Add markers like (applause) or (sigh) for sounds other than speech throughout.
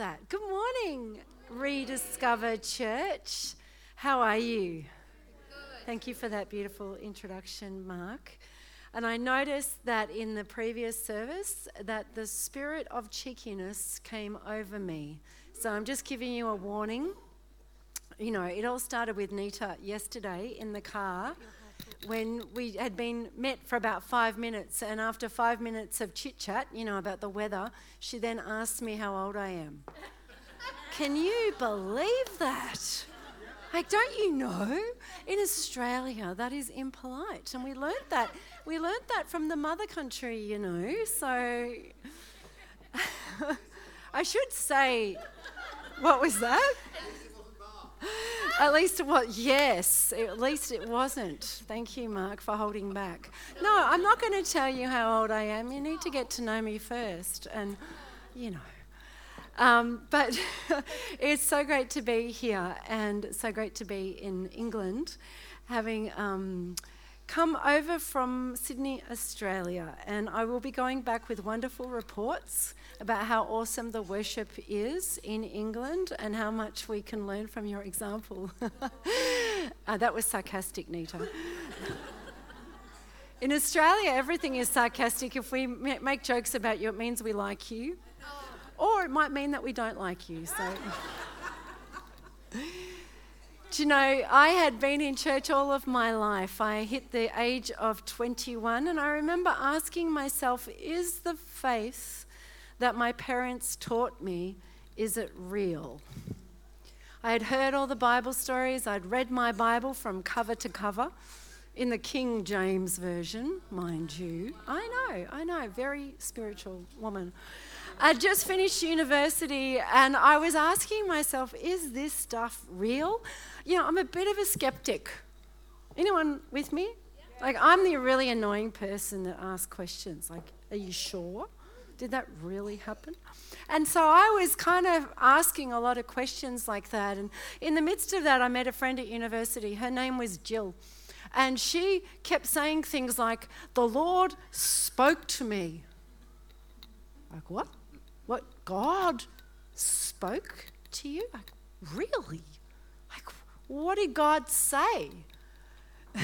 that. Good morning, Rediscover Church. How are you? Thank you for that beautiful introduction, Mark. And I noticed that in the previous service that the spirit of cheekiness came over me. So I'm just giving you a warning. You know, it all started with Nita yesterday in the car when we had been met for about five minutes, and after five minutes of chit chat, you know, about the weather, she then asked me how old I am. (laughs) Can you believe that? Like, don't you know? In Australia, that is impolite, and we learnt that. We learnt that from the mother country, you know. So, (laughs) I should say, what was that? (laughs) At least it was, yes, at least it wasn't. Thank you, Mark, for holding back. No, I'm not going to tell you how old I am. You need to get to know me first, and, you know. Um, but (laughs) it's so great to be here and so great to be in England, having um, come over from Sydney, Australia. And I will be going back with wonderful reports about how awesome the worship is in England and how much we can learn from your example. (laughs) uh, that was sarcastic, Nita. (laughs) in Australia, everything is sarcastic. If we make jokes about you, it means we like you. Or it might mean that we don't like you. So. (laughs) Do you know, I had been in church all of my life. I hit the age of 21, and I remember asking myself, is the faith that my parents taught me is it real? I had heard all the Bible stories, I'd read my Bible from cover to cover in the King James Version, mind you. I know, I know, very spiritual woman. I'd just finished university and I was asking myself, is this stuff real? You know, I'm a bit of a skeptic. Anyone with me? Like, I'm the really annoying person that asks questions. Like, are you sure? Did that really happen? And so I was kind of asking a lot of questions like that. And in the midst of that, I met a friend at university. Her name was Jill. And she kept saying things like, The Lord spoke to me. Like, what? God spoke to you? Like, really? Like, what did God say? (laughs)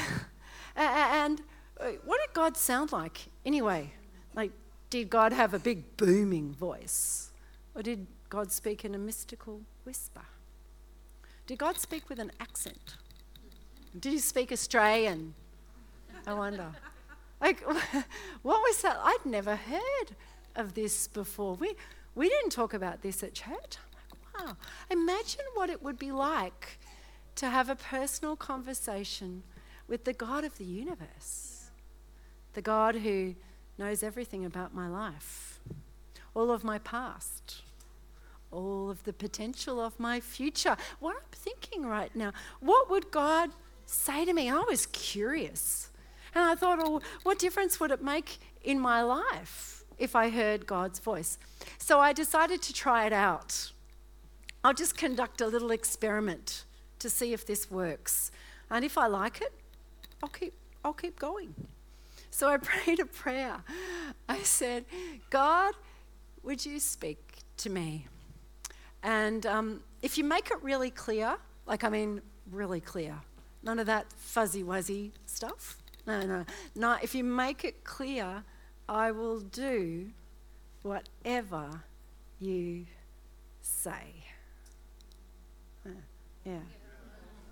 and uh, what did God sound like anyway? Like, did God have a big booming voice? Or did God speak in a mystical whisper? Did God speak with an accent? Did he speak Australian? I wonder. Like, (laughs) what was that? I'd never heard of this before. We, we didn't talk about this at church. I'm like, wow. Imagine what it would be like to have a personal conversation with the God of the universe, the God who knows everything about my life, all of my past, all of the potential of my future. What I'm thinking right now, what would God say to me? I was curious. And I thought, oh, what difference would it make in my life if I heard God's voice? So I decided to try it out. I'll just conduct a little experiment to see if this works. And if I like it, I'll keep, I'll keep going. So I (laughs) prayed a prayer. I said, God, would you speak to me? And um, if you make it really clear, like I mean, really clear, none of that fuzzy wuzzy stuff. No, no, no. If you make it clear, I will do whatever you say. Yeah.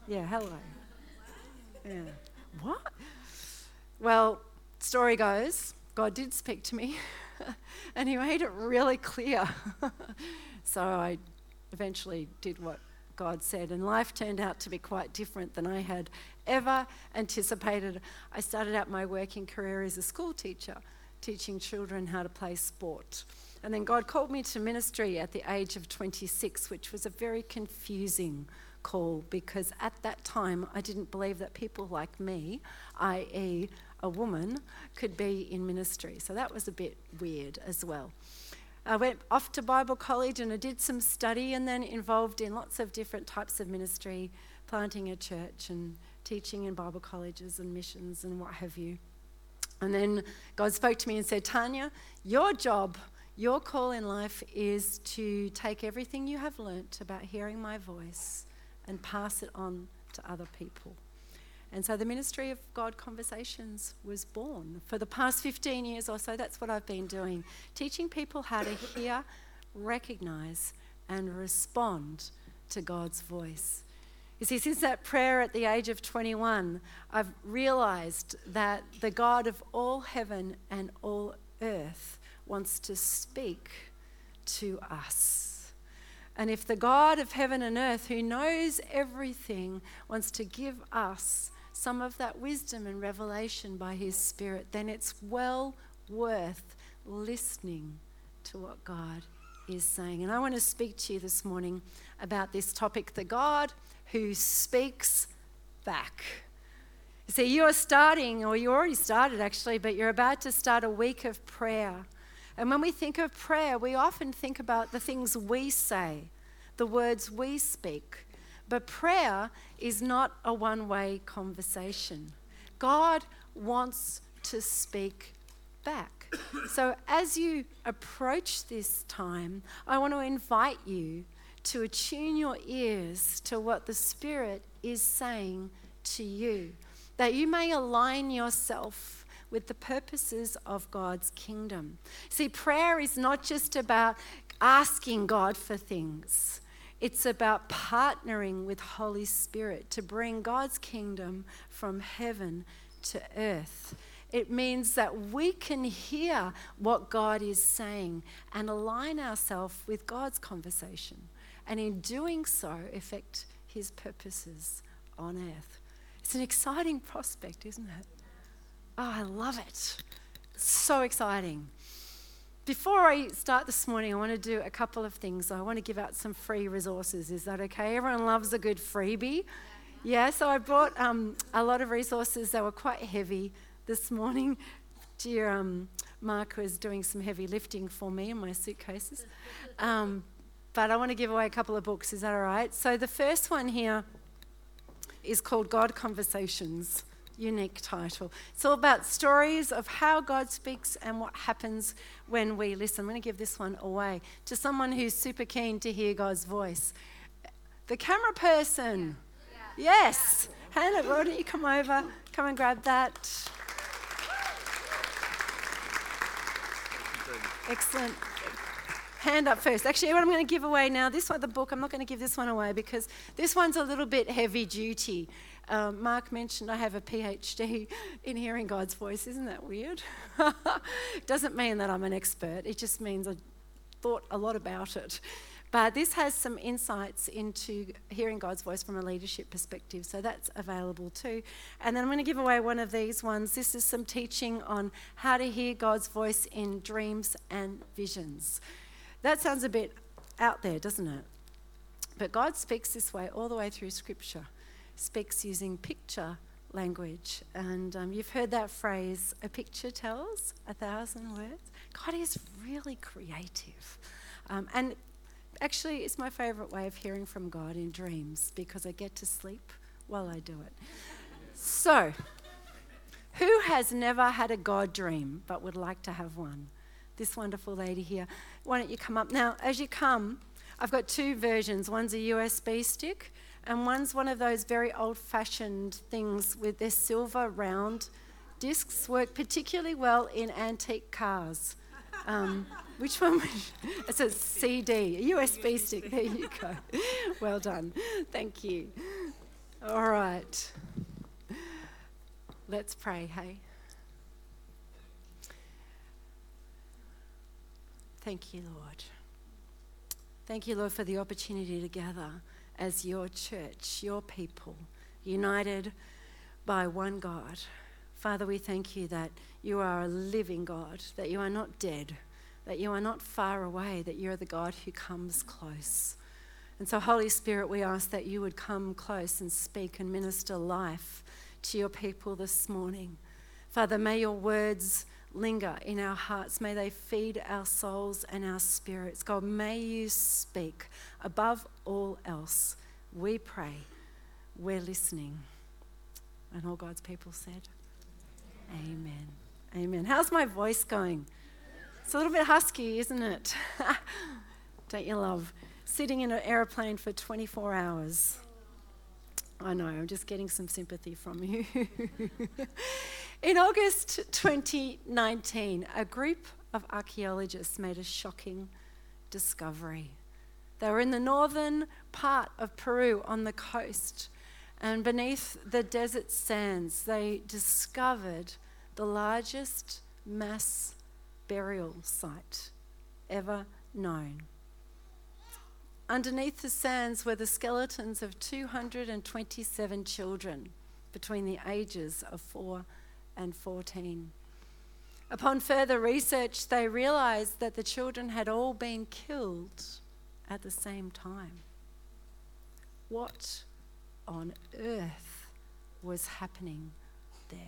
Yeah, hello. Yeah. What? Well, story goes, God did speak to me (laughs) and He made it really clear. (laughs) so I eventually did what God said, and life turned out to be quite different than I had ever anticipated. I started out my working career as a school teacher, teaching children how to play sport. And then God called me to ministry at the age of 26, which was a very confusing call because at that time I didn't believe that people like me, i.e., a woman could be in ministry. So that was a bit weird as well. I went off to Bible college and I did some study and then involved in lots of different types of ministry, planting a church and teaching in Bible colleges and missions and what have you. And then God spoke to me and said, Tanya, your job Your call in life is to take everything you have learnt about hearing my voice and pass it on to other people. And so the Ministry of God Conversations was born. For the past 15 years or so, that's what I've been doing teaching people how to hear, recognize, and respond to God's voice. You see, since that prayer at the age of 21, I've realized that the God of all heaven and all earth wants to speak to us. And if the God of heaven and earth, who knows everything, wants to give us some of that wisdom and revelation by his Spirit, then it's well worth listening to what God is saying. And I want to speak to you this morning about this topic the God who speaks back. See, you are starting, or you already started actually, but you're about to start a week of prayer. And when we think of prayer, we often think about the things we say, the words we speak. But prayer is not a one way conversation. God wants to speak back. So, as you approach this time, I want to invite you to attune your ears to what the Spirit is saying to you, that you may align yourself with the purposes of God's kingdom. See, prayer is not just about asking God for things. It's about partnering with Holy Spirit to bring God's kingdom from heaven to earth. It means that we can hear what God is saying and align ourselves with God's conversation and in doing so, effect his purposes on earth. It's an exciting prospect, isn't it? Oh, I love it. so exciting. Before I start this morning, I want to do a couple of things. I want to give out some free resources. Is that okay? Everyone loves a good freebie. Yeah, so I brought um, a lot of resources that were quite heavy this morning. Dear um, Mark was doing some heavy lifting for me in my suitcases. Um, but I want to give away a couple of books. Is that all right? So the first one here is called God Conversations. Unique title. It's all about stories of how God speaks and what happens when we listen. I'm going to give this one away to someone who's super keen to hear God's voice. The camera person. Yeah. Yes. Yeah. Hannah, why don't you come over? Come and grab that. Excellent hand up first. Actually, what I'm going to give away now, this one, the book, I'm not going to give this one away because this one's a little bit heavy duty. Um, Mark mentioned I have a PhD in hearing God's voice. Isn't that weird? (laughs) Doesn't mean that I'm an expert, it just means I thought a lot about it. But this has some insights into hearing God's voice from a leadership perspective, so that's available too. And then I'm going to give away one of these ones. This is some teaching on how to hear God's voice in dreams and visions. That sounds a bit out there, doesn't it? But God speaks this way all the way through Scripture, speaks using picture language. And um, you've heard that phrase, a picture tells a thousand words. God is really creative. Um, and actually, it's my favourite way of hearing from God in dreams because I get to sleep while I do it. So, who has never had a God dream but would like to have one? this wonderful lady here. Why don't you come up? Now, as you come, I've got two versions. One's a USB stick, and one's one of those very old fashioned things with their silver round discs, work particularly well in antique cars. Um, which one? It's a CD, a USB stick. There you go. Well done. Thank you. All right. Let's pray, hey? Thank you, Lord. Thank you, Lord, for the opportunity to gather as your church, your people, united by one God. Father, we thank you that you are a living God, that you are not dead, that you are not far away, that you're the God who comes close. And so, Holy Spirit, we ask that you would come close and speak and minister life to your people this morning. Father, may your words linger in our hearts. May they feed our souls and our spirits. God, may you speak above all else. We pray. We're listening. And all God's people said, Amen. Amen. How's my voice going? It's a little bit husky, isn't it? (laughs) Don't you love sitting in an aeroplane for 24 hours? I know, I'm just getting some sympathy from you. (laughs) in August 2019, a group of archaeologists made a shocking discovery. They were in the northern part of Peru on the coast, and beneath the desert sands, they discovered the largest mass burial site ever known. Underneath the sands were the skeletons of 227 children between the ages of 4 and 14. Upon further research, they realized that the children had all been killed at the same time. What on earth was happening there?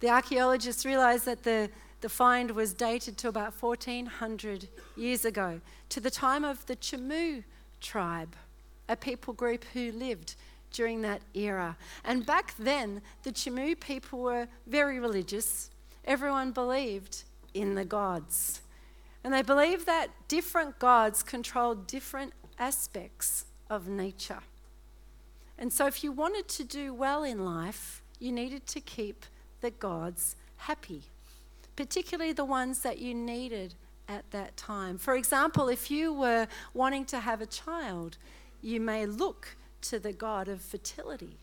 The archaeologists realized that the, the find was dated to about 1400 years ago, to the time of the Chimú tribe, a people group who lived during that era. And back then, the Chimú people were very religious. Everyone believed in the gods. And they believed that different gods controlled different aspects of nature. And so, if you wanted to do well in life, you needed to keep the gods happy, particularly the ones that you needed at that time. For example, if you were wanting to have a child, you may look to the god of fertility.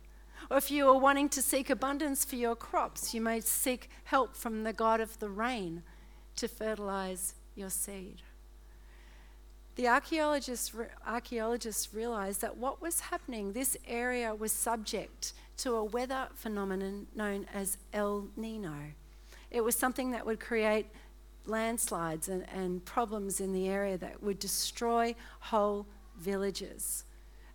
Or if you were wanting to seek abundance for your crops, you may seek help from the god of the rain to fertilize your seed. The archaeologists, archaeologists realized that what was happening, this area was subject to a weather phenomenon known as El Nino. It was something that would create landslides and, and problems in the area that would destroy whole villages.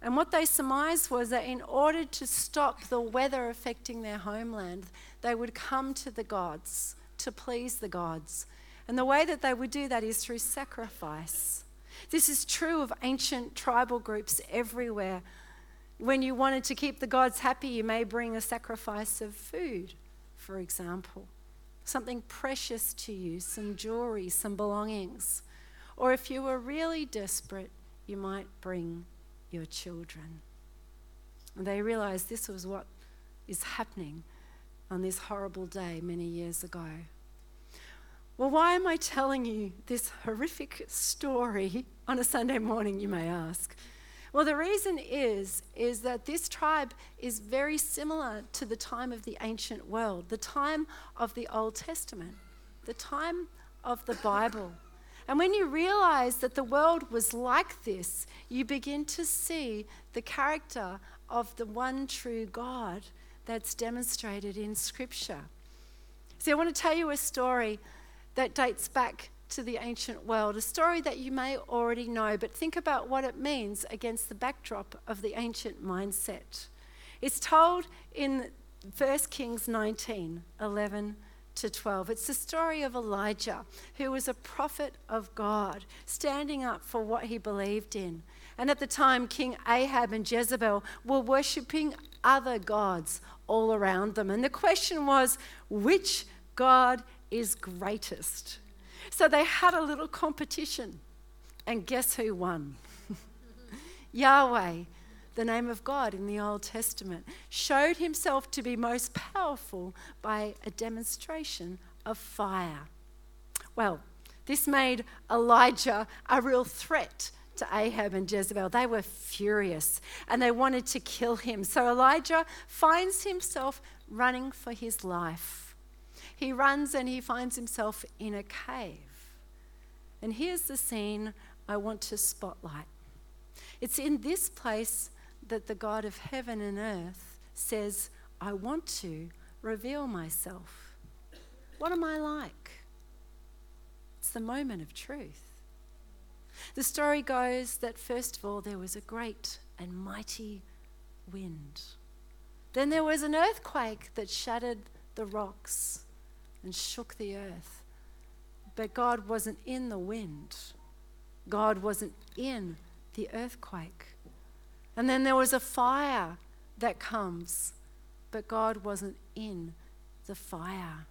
And what they surmised was that in order to stop the weather affecting their homeland, they would come to the gods to please the gods. And the way that they would do that is through sacrifice. This is true of ancient tribal groups everywhere when you wanted to keep the gods happy, you may bring a sacrifice of food, for example, something precious to you, some jewelry, some belongings. Or if you were really desperate, you might bring your children. And they realized this was what is happening on this horrible day many years ago. Well, why am I telling you this horrific story on a Sunday morning, you may ask? Well, the reason is is that this tribe is very similar to the time of the ancient world, the time of the Old Testament, the time of the Bible. And when you realize that the world was like this, you begin to see the character of the one true God that's demonstrated in Scripture. See, I want to tell you a story that dates back to the ancient world, a story that you may already know, but think about what it means against the backdrop of the ancient mindset. It's told in 1 Kings 19 11 to 12. It's the story of Elijah, who was a prophet of God, standing up for what he believed in. And at the time, King Ahab and Jezebel were worshipping other gods all around them. And the question was, which God is greatest? So they had a little competition. And guess who won? (laughs) Yahweh, the name of God in the Old Testament, showed himself to be most powerful by a demonstration of fire. Well, this made Elijah a real threat to Ahab and Jezebel. They were furious and they wanted to kill him. So Elijah finds himself running for his life he runs and he finds himself in a cave. And here's the scene I want to spotlight. It's in this place that the God of heaven and earth says, I want to reveal myself. What am I like? It's the moment of truth. The story goes that first of all, there was a great and mighty wind. Then there was an earthquake that shattered the rocks and shook the earth. But God wasn't in the wind, God wasn't in the earthquake. And then there was a fire that comes, but God wasn't in the fire.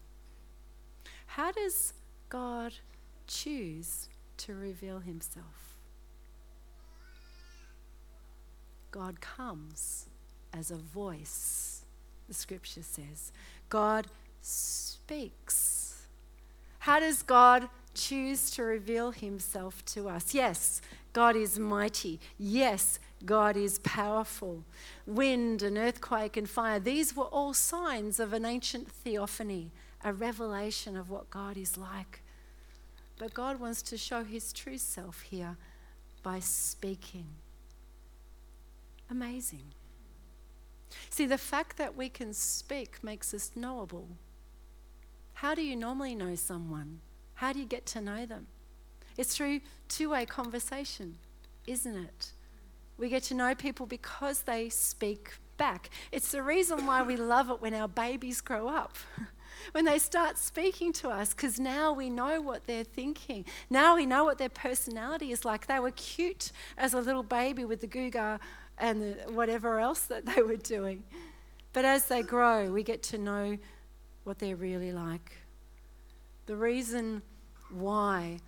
How does God choose to reveal himself? God comes as a voice, the scripture says. God speaks. How does God choose to reveal himself to us? Yes, God is mighty. Yes, God is powerful. Wind and earthquake and fire, these were all signs of an ancient theophany, a revelation of what God is like. But God wants to show his true self here by speaking. Amazing. See, the fact that we can speak makes us knowable. How do you normally know someone? How do you get to know them? It's through two way conversation, isn't it? We get to know people because they speak back. It's the reason why we love it when our babies grow up. (laughs) when they start speaking to us, because now we know what they're thinking. Now we know what their personality is like. They were cute as a little baby with the guga and the whatever else that they were doing. But as they grow, we get to know what they're really like. The reason why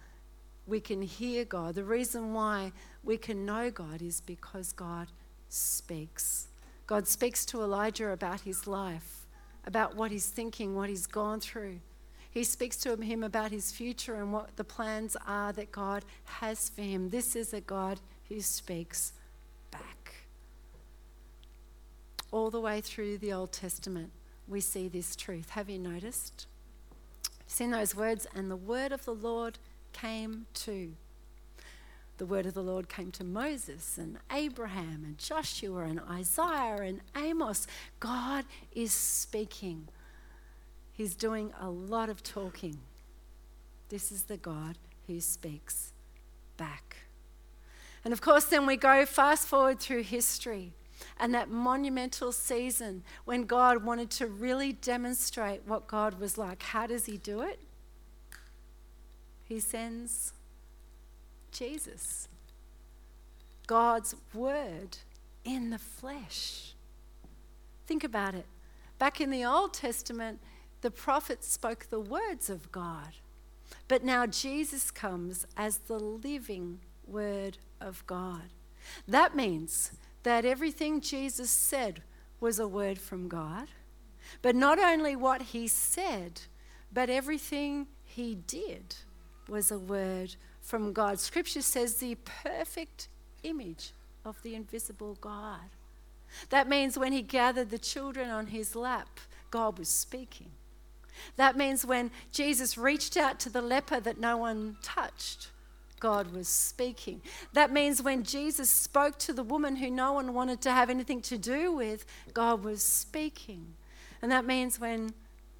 we can hear God, the reason why we can know God is because God speaks. God speaks to Elijah about his life, about what he's thinking, what he's gone through. He speaks to him about his future and what the plans are that God has for him. This is a God who speaks back. All the way through the Old Testament, we see this truth. Have you noticed? Seen those words? And the word of the Lord came to. The word of the Lord came to Moses and Abraham and Joshua and Isaiah and Amos. God is speaking. He's doing a lot of talking. This is the God who speaks back. And of course, then we go fast forward through history and that monumental season when God wanted to really demonstrate what God was like. How does He do it? He sends Jesus, God's Word in the flesh. Think about it. Back in the Old Testament, the prophets spoke the words of God. But now Jesus comes as the living Word of God. That means that everything Jesus said was a word from God. But not only what he said, but everything he did was a word from God. Scripture says the perfect image of the invisible God. That means when he gathered the children on his lap, God was speaking. That means when Jesus reached out to the leper that no one touched, God was speaking. That means when Jesus spoke to the woman who no one wanted to have anything to do with, God was speaking. And that means when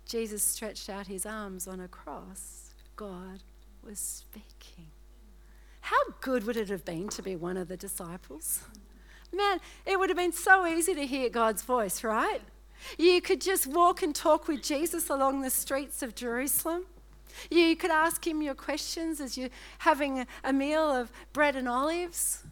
Jesus stretched out his arms on a cross, God was speaking. How good would it have been to be one of the disciples? Man, it would have been so easy to hear God's voice, right? You could just walk and talk with Jesus along the streets of Jerusalem. You could ask him your questions as you're having a meal of bread and olives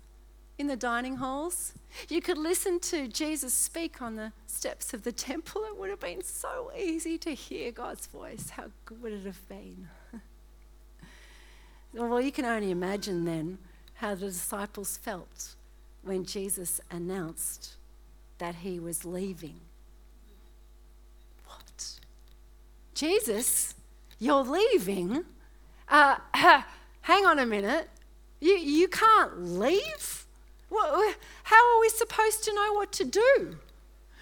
in the dining halls. You could listen to Jesus speak on the steps of the temple. It would have been so easy to hear God's voice. How good would it have been? (laughs) well, you can only imagine then how the disciples felt when Jesus announced that he was leaving. What? Jesus? You're leaving? Uh, (laughs) hang on a minute. You, you can't leave? How are we supposed to know what to do?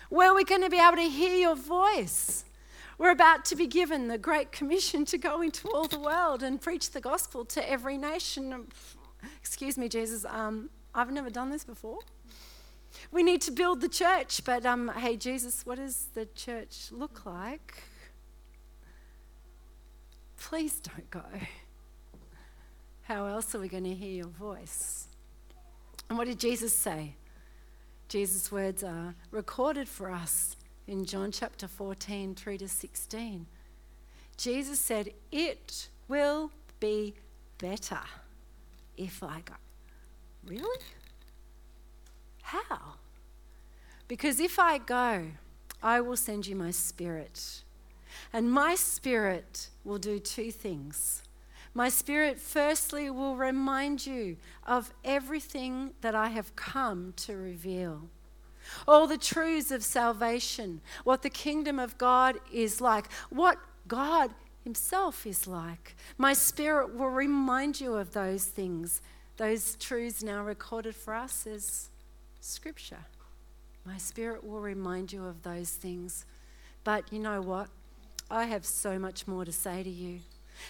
Where are we going to be able to hear your voice? We're about to be given the Great Commission to go into all the world and preach the gospel to every nation. Excuse me, Jesus, um, I've never done this before. We need to build the church, but um, hey, Jesus, what does the church look like? Please don't go. How else are we going to hear your voice? And what did Jesus say? Jesus' words are recorded for us in John chapter 14, 3 to 16. Jesus said, It will be better if I go. Really? How? Because if I go, I will send you my spirit And my spirit will do two things. My spirit, firstly, will remind you of everything that I have come to reveal. All the truths of salvation, what the kingdom of God is like, what God Himself is like. My spirit will remind you of those things, those truths now recorded for us as Scripture. My spirit will remind you of those things. But you know what? I have so much more to say to you.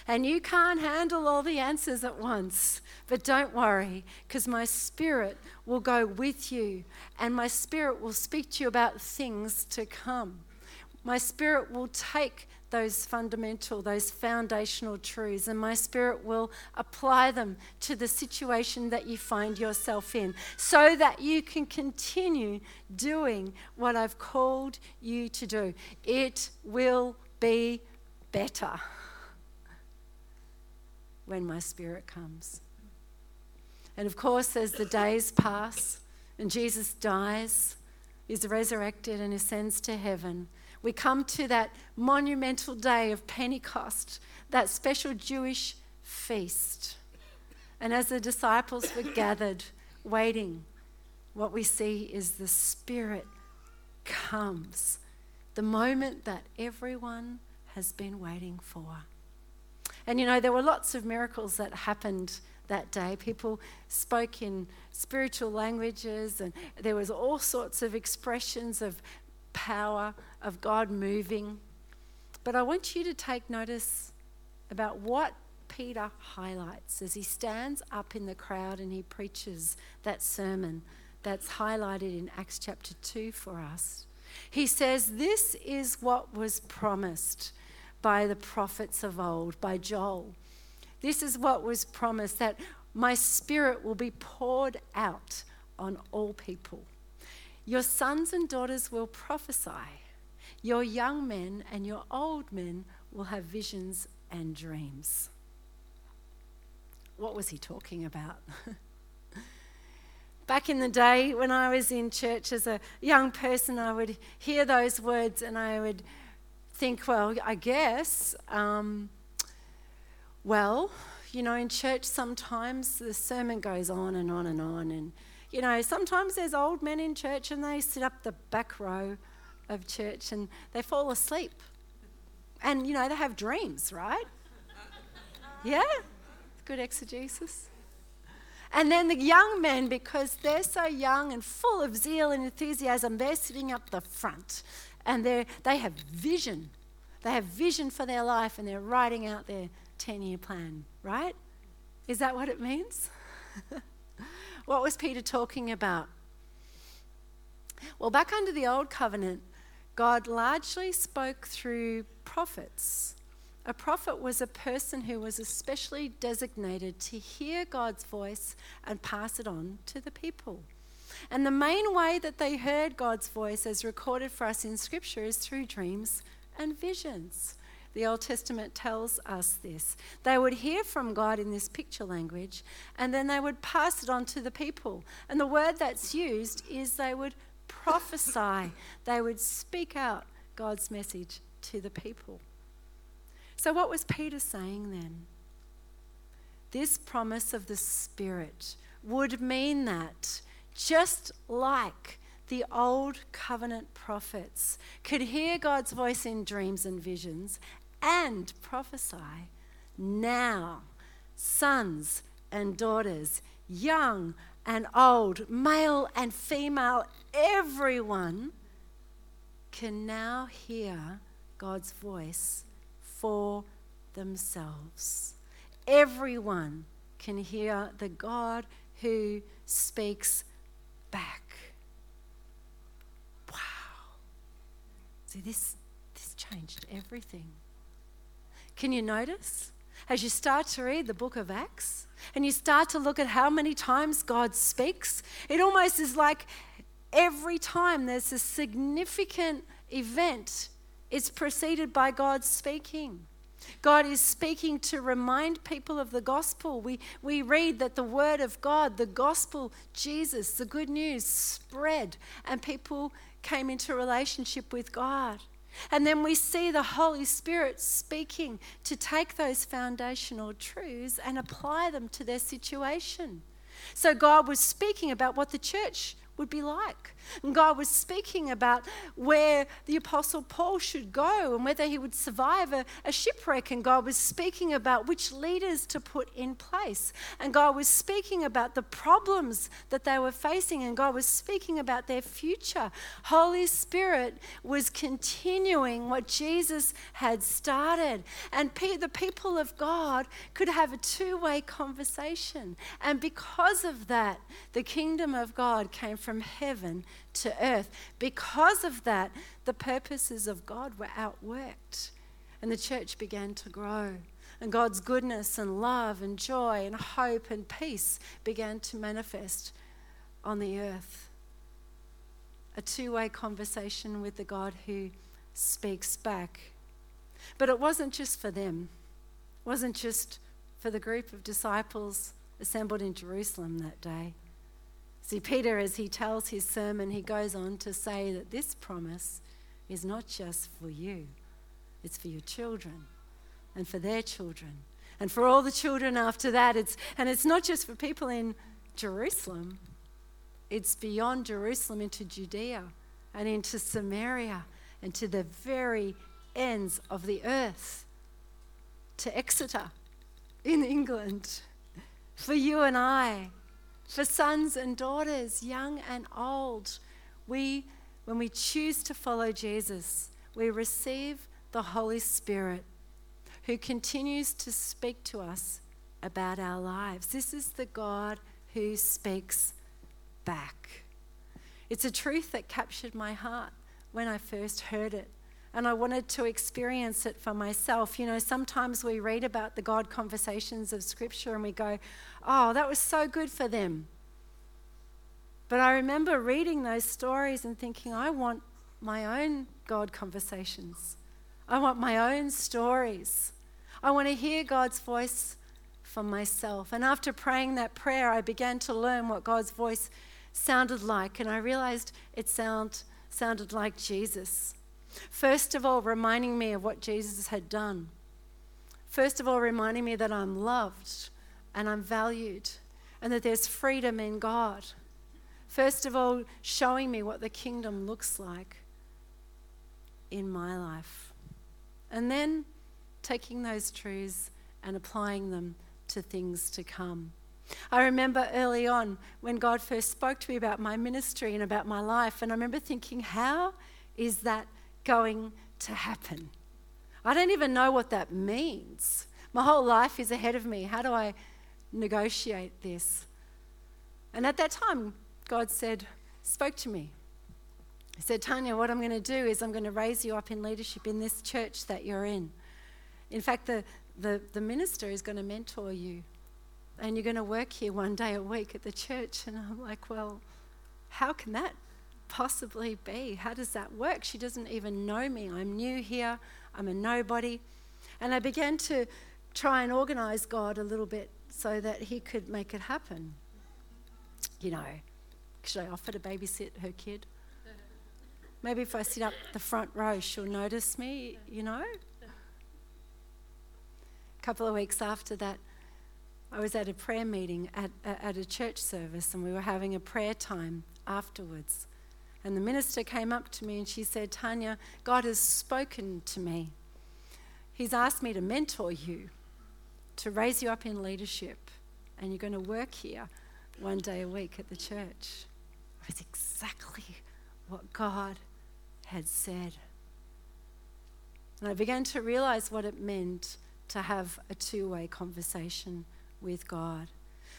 And you can't handle all the answers at once. But don't worry, because my spirit will go with you, and my spirit will speak to you about things to come. My spirit will take those fundamental, those foundational truths, and my spirit will apply them to the situation that you find yourself in so that you can continue doing what I've called you to do. It will be better when my spirit comes. And of course, as the days pass and Jesus dies, is resurrected, and ascends to heaven we come to that monumental day of Pentecost, that special Jewish feast. And as the disciples were gathered, waiting, what we see is the Spirit comes, the moment that everyone has been waiting for. And you know, there were lots of miracles that happened that day. People spoke in spiritual languages, and there was all sorts of expressions of power of God moving. But I want you to take notice about what Peter highlights as he stands up in the crowd and he preaches that sermon that's highlighted in Acts chapter 2 for us. He says, This is what was promised by the prophets of old, by Joel. This is what was promised that my spirit will be poured out on all people. Your sons and daughters will prophesy. Your young men and your old men will have visions and dreams. What was he talking about? (laughs) Back in the day when I was in church as a young person, I would hear those words and I would think, well, I guess, um, well, you know, in church sometimes the sermon goes on and on and on, and you know, sometimes there's old men in church and they sit up the back row of church and they fall asleep. And, you know, they have dreams, right? Yeah? Good exegesis. And then the young men, because they're so young and full of zeal and enthusiasm, they're sitting up the front and they they have vision. They have vision for their life and they're writing out their 10 year plan, right? Is that what it means? (laughs) What was Peter talking about? Well, back under the old covenant, God largely spoke through prophets. A prophet was a person who was especially designated to hear God's voice and pass it on to the people. And the main way that they heard God's voice, as recorded for us in Scripture, is through dreams and visions. The Old Testament tells us this. They would hear from God in this picture language, and then they would pass it on to the people. And the word that's used is they would prophesy, they would speak out God's message to the people. So, what was Peter saying then? This promise of the Spirit would mean that just like the old covenant prophets could hear God's voice in dreams and visions and prophesy. Now, sons and daughters, young and old, male and female, everyone can now hear God's voice for themselves. Everyone can hear the God who speaks back. Wow. See, this, this changed everything. Can you notice? As you start to read the book of Acts and you start to look at how many times God speaks, it almost is like every time there's a significant event, it's preceded by God speaking. God is speaking to remind people of the gospel. We, we read that the word of God, the gospel, Jesus, the good news spread, and people came into relationship with God. And then we see the Holy Spirit speaking to take those foundational truths and apply them to their situation. So God was speaking about what the church would be like. And God was speaking about where the Apostle Paul should go and whether he would survive a, a, shipwreck. And God was speaking about which leaders to put in place. And God was speaking about the problems that they were facing. And God was speaking about their future. Holy Spirit was continuing what Jesus had started. And pe- the people of God could have a two way conversation. And because of that, the kingdom of God came from heaven to earth. Because of that, the purposes of God were outworked, and the church began to grow. And God's goodness and love and joy and hope and peace began to manifest on the earth. A two way conversation with the God who speaks back. But it wasn't just for them, it wasn't just for the group of disciples assembled in Jerusalem that day. See, Peter, as he tells his sermon, he goes on to say that this promise is not just for you, it's for your children and for their children and for all the children after that. It's, and it's not just for people in Jerusalem, it's beyond Jerusalem into Judea and into Samaria and to the very ends of the earth, to Exeter in England, for you and I for sons and daughters, young and old. We, when we choose to follow Jesus, we receive the Holy Spirit who continues to speak to us about our lives. This is the God who speaks back. It's a truth that captured my heart when I first heard it and I wanted to experience it for myself. You know, sometimes we read about the God conversations of Scripture and we go, oh, that was so good for them. But I remember reading those stories and thinking, I want my own God conversations. I want my own stories. I want to hear God's voice for myself. And after praying that prayer, I began to learn what God's voice sounded like. And I realized it sound, sounded like Jesus. First of all, reminding me of what Jesus had done. First of all, reminding me that I'm loved and I'm valued and that there's freedom in God. First of all, showing me what the kingdom looks like in my life. And then taking those truths and applying them to things to come. I remember early on when God first spoke to me about my ministry and about my life, and I remember thinking, how is that going to happen. I don't even know what that means. My whole life is ahead of me. How do I negotiate this? And at that time, God said, spoke to me. He said, Tanya, what I'm going to do is I'm going to raise you up in leadership in this church that you're in. In fact, the, the, the minister is going to mentor you. And you're going to work here one day a week at the church. And I'm like, well, how can that possibly be? How does that work? She doesn't even know me. I'm new here, I'm a nobody. And I began to try and organize God a little bit so that He could make it happen. You know, should I offer to babysit her kid? Maybe if I sit up the front row, she'll notice me, you know? A couple of weeks after that, I was at a prayer meeting at, at a church service and we were having a prayer time afterwards. And the minister came up to me and she said, Tanya, God has spoken to me. He's asked me to mentor you, to raise you up in leadership, and you're going to work here one day a week at the church. It was exactly what God had said. And I began to realize what it meant to have a two way conversation with God.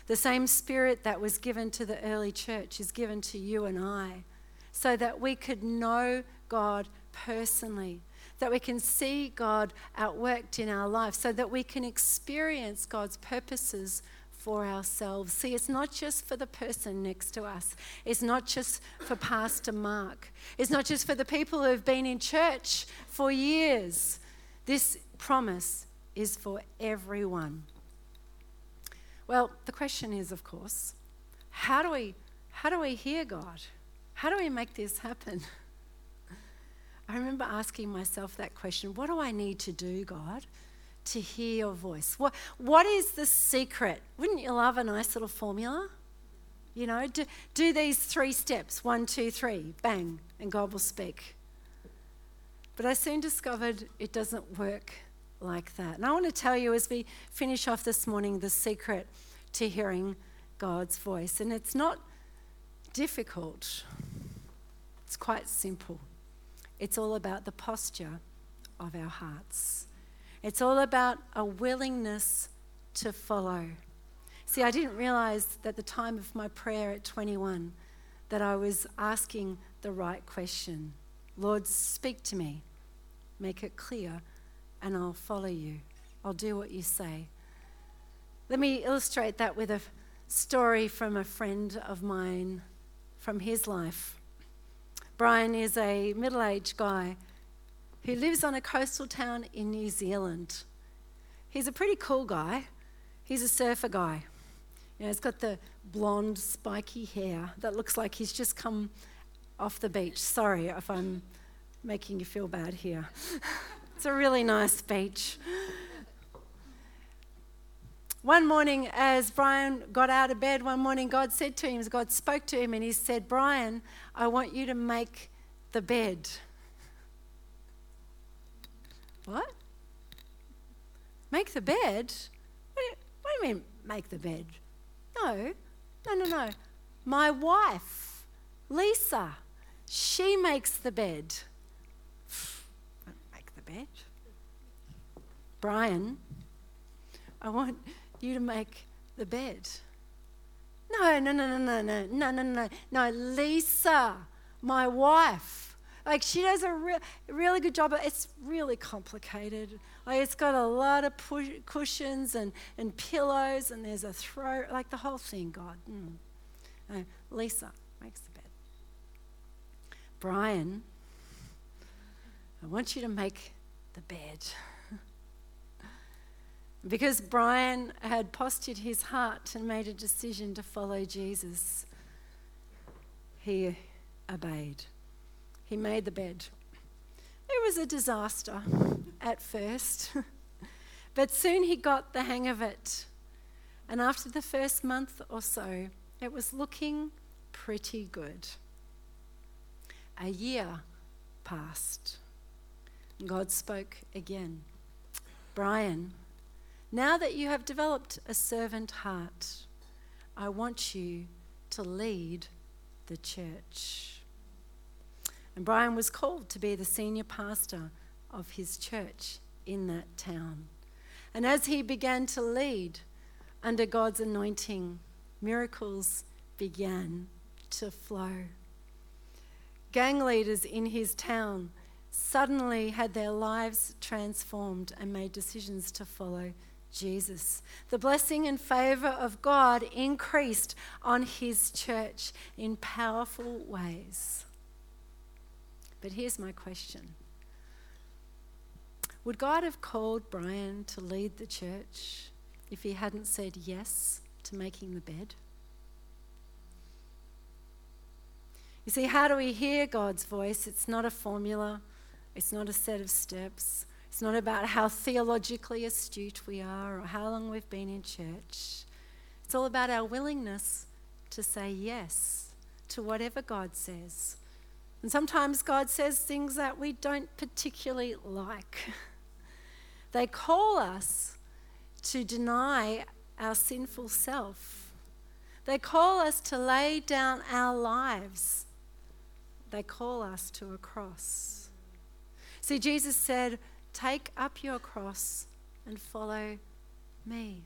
The same spirit that was given to the early church is given to you and I so that we could know God personally, that we can see God outworked in our life, so that we can experience God's purposes for ourselves. See, it's not just for the person next to us, it's not just for Pastor Mark, it's not just for the people who have been in church for years. This promise is for everyone. Well, the question is, of course, how do we, how do we hear God? How do we make this happen? I remember asking myself that question what do I need to do, God, to hear your voice? What, what is the secret? Wouldn't you love a nice little formula? You know, do, do these three steps one, two, three, bang, and God will speak. But I soon discovered it doesn't work like that. And I want to tell you as we finish off this morning the secret to hearing God's voice. And it's not difficult, it's quite simple. It's all about the posture of our hearts, it's all about a willingness to follow. See, I didn't realize at the time of my prayer at 21 that I was asking the right question Lord, speak to me, make it clear, and I'll follow you. I'll do what you say. Let me illustrate that with a story from a friend of mine from his life. Brian is a middle aged guy who lives on a coastal town in New Zealand. He's a pretty cool guy. He's a surfer guy. You know, he's got the blonde, spiky hair that looks like he's just come off the beach. Sorry if I'm making you feel bad here. (laughs) it's a really nice beach. One morning, as Brian got out of bed, one morning God said to him, God spoke to him, and he said, Brian, I want you to make the bed. What? Make the bed? What do, you, what do you mean, make the bed? No, no, no, no. My wife, Lisa, she makes the bed. Make the bed. Brian, I want you to make the bed. No, no, no, no, no, no, no, no, no, no. Lisa, my wife. Like she does a re- really good job. It's really complicated. Like it's got a lot of push- cushions and, and pillows, and there's a throw, like the whole thing. God, mm. no, Lisa makes the bed. Brian, I want you to make the bed. Because Brian had postured his heart and made a decision to follow Jesus, he obeyed. He made the bed. It was a disaster at first, (laughs) but soon he got the hang of it. And after the first month or so, it was looking pretty good. A year passed. God spoke again. Brian, now that you have developed a servant heart, I want you to lead the church. And Brian was called to be the senior pastor of his church in that town. And as he began to lead under God's anointing, miracles began to flow. Gang leaders in his town suddenly had their lives transformed and made decisions to follow Jesus. The blessing and favor of God increased on his church in powerful ways. But here's my question Would God have called Brian to lead the church if he hadn't said yes to making the bed? You see, how do we hear God's voice? It's not a formula, it's not a set of steps. It's not about how theologically astute we are or how long we've been in church. It's all about our willingness to say yes to whatever God says. And sometimes God says things that we don't particularly like. (laughs) They call us to deny our sinful self. They call us to lay down our lives. They call us to a cross. See, Jesus said, Take up your cross and follow me.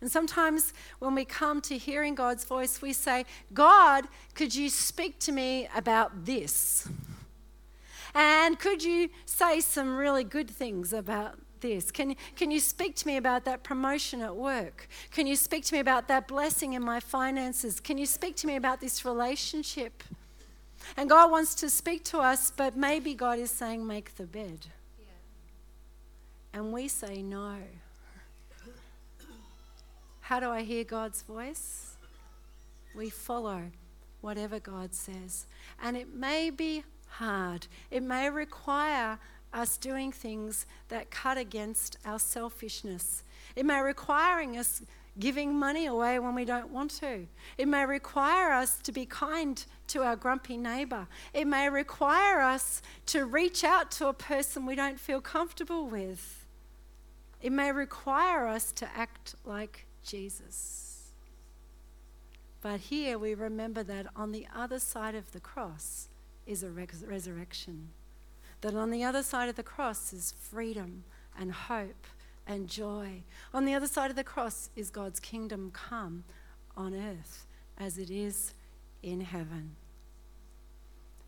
And sometimes when we come to hearing God's voice, we say, God, could you speak to me about this? And could you say some really good things about this? Can, can you speak to me about that promotion at work? Can you speak to me about that blessing in my finances? Can you speak to me about this relationship? And God wants to speak to us, but maybe God is saying, make the bed and we say no. How do I hear God's voice? We follow whatever God says. And it may be hard. It may require us doing things that cut against our selfishness. It may requiring us giving money away when we don't want to. It may require us to be kind to our grumpy neighbor. It may require us to reach out to a person we don't feel comfortable with. It may require us to act like Jesus. But here we remember that on the other side of the cross is a res- resurrection. That on the other side of the cross is freedom and hope and joy. On the other side of the cross is God's kingdom come on earth as it is in heaven.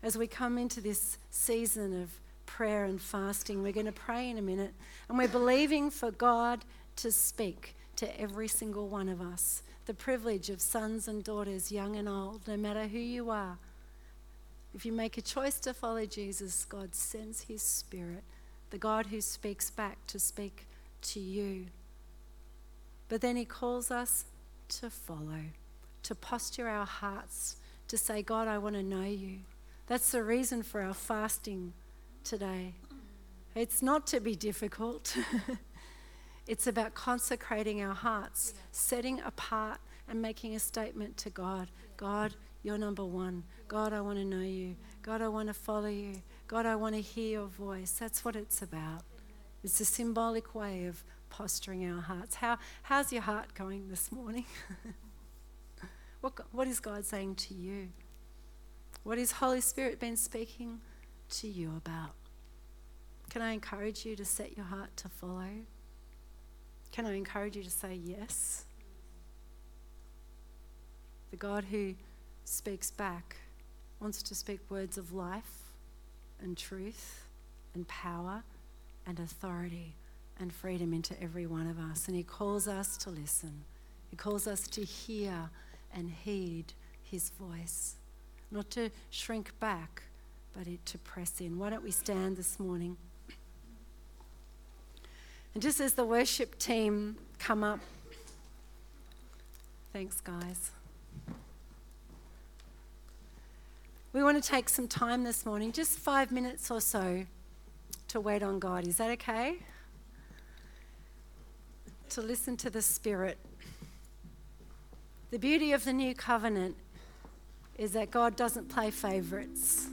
As we come into this season of prayer and fasting, we're going to pray in a minute and we're believing for God to speak to every single one of us. The privilege of sons and daughters, young and old, no matter who you are. If you make a choice to follow Jesus, God sends His Spirit, the God who speaks back, to speak to you. But then He calls us to follow, to posture our hearts, to say, God, I want to know you. That's the reason for our fasting today. It's not to be difficult, (laughs) it's about consecrating our hearts, setting apart and making a statement to God God, you're number one. God, I want to know you. God, I want to follow you. God, I want to hear your voice. That's what it's about. It's a symbolic way of posturing our hearts. How, how's your heart going this morning? (laughs) what, what is God saying to you? What has Holy Spirit been speaking to you about? Can I encourage you to set your heart to follow? Can I encourage you to say yes? The God who speaks back wants to speak words of life and truth and power and authority and freedom into every one of us. And He calls us to listen, He calls us to hear and heed His voice, not to shrink back, but it, to press in. Why don't we stand this morning? And just as the worship team come up, thanks, guys. We want to take some time this morning, just five minutes or so, to wait on God. Is that okay? To listen to the Spirit. The beauty of the new covenant is that God doesn't play favorites.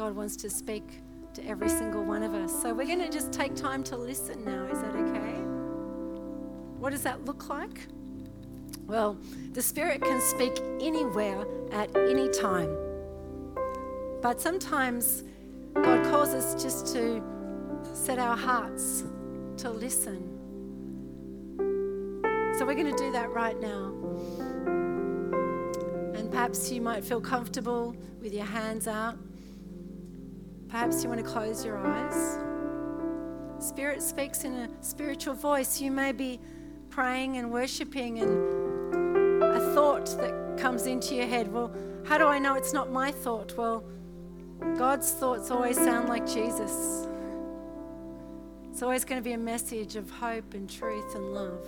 God wants to speak to every single one of us. So we're going to just take time to listen now. Is that okay? What does that look like? Well, the Spirit can speak anywhere at any time. But sometimes God calls us just to set our hearts to listen. So we're going to do that right now. And perhaps you might feel comfortable with your hands out. Perhaps you want to close your eyes. Spirit speaks in a spiritual voice. You may be praying and worshiping, and a thought that comes into your head. Well, how do I know it's not my thought? Well, God's thoughts always sound like Jesus. It's always going to be a message of hope and truth and love.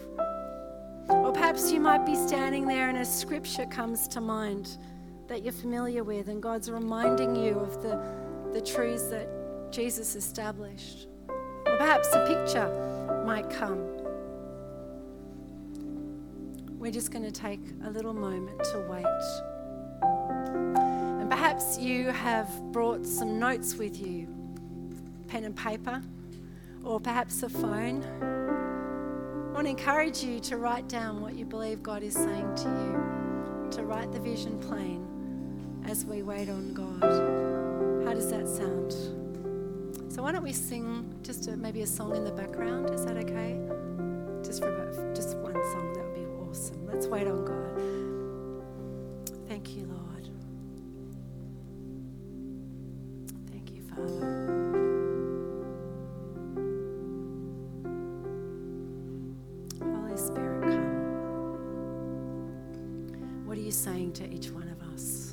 Or perhaps you might be standing there and a scripture comes to mind that you're familiar with, and God's reminding you of the, the truths that Jesus established. Or perhaps a picture might come. We're just going to take a little moment to wait. And perhaps you have brought some notes with you, pen and paper, or perhaps a phone. I want to encourage you to write down what you believe God is saying to you, to write the vision plain as we wait on God. Does that sound? So why don't we sing just a, maybe a song in the background? Is that okay? Just for about, just one song, that would be awesome. Let's wait on God. Thank you, Lord. Thank you, Father. Holy Spirit, come. What are you saying to each one of us?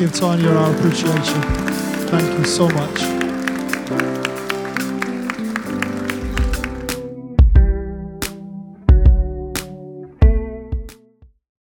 Give Tanya our appreciation. Thank you so much.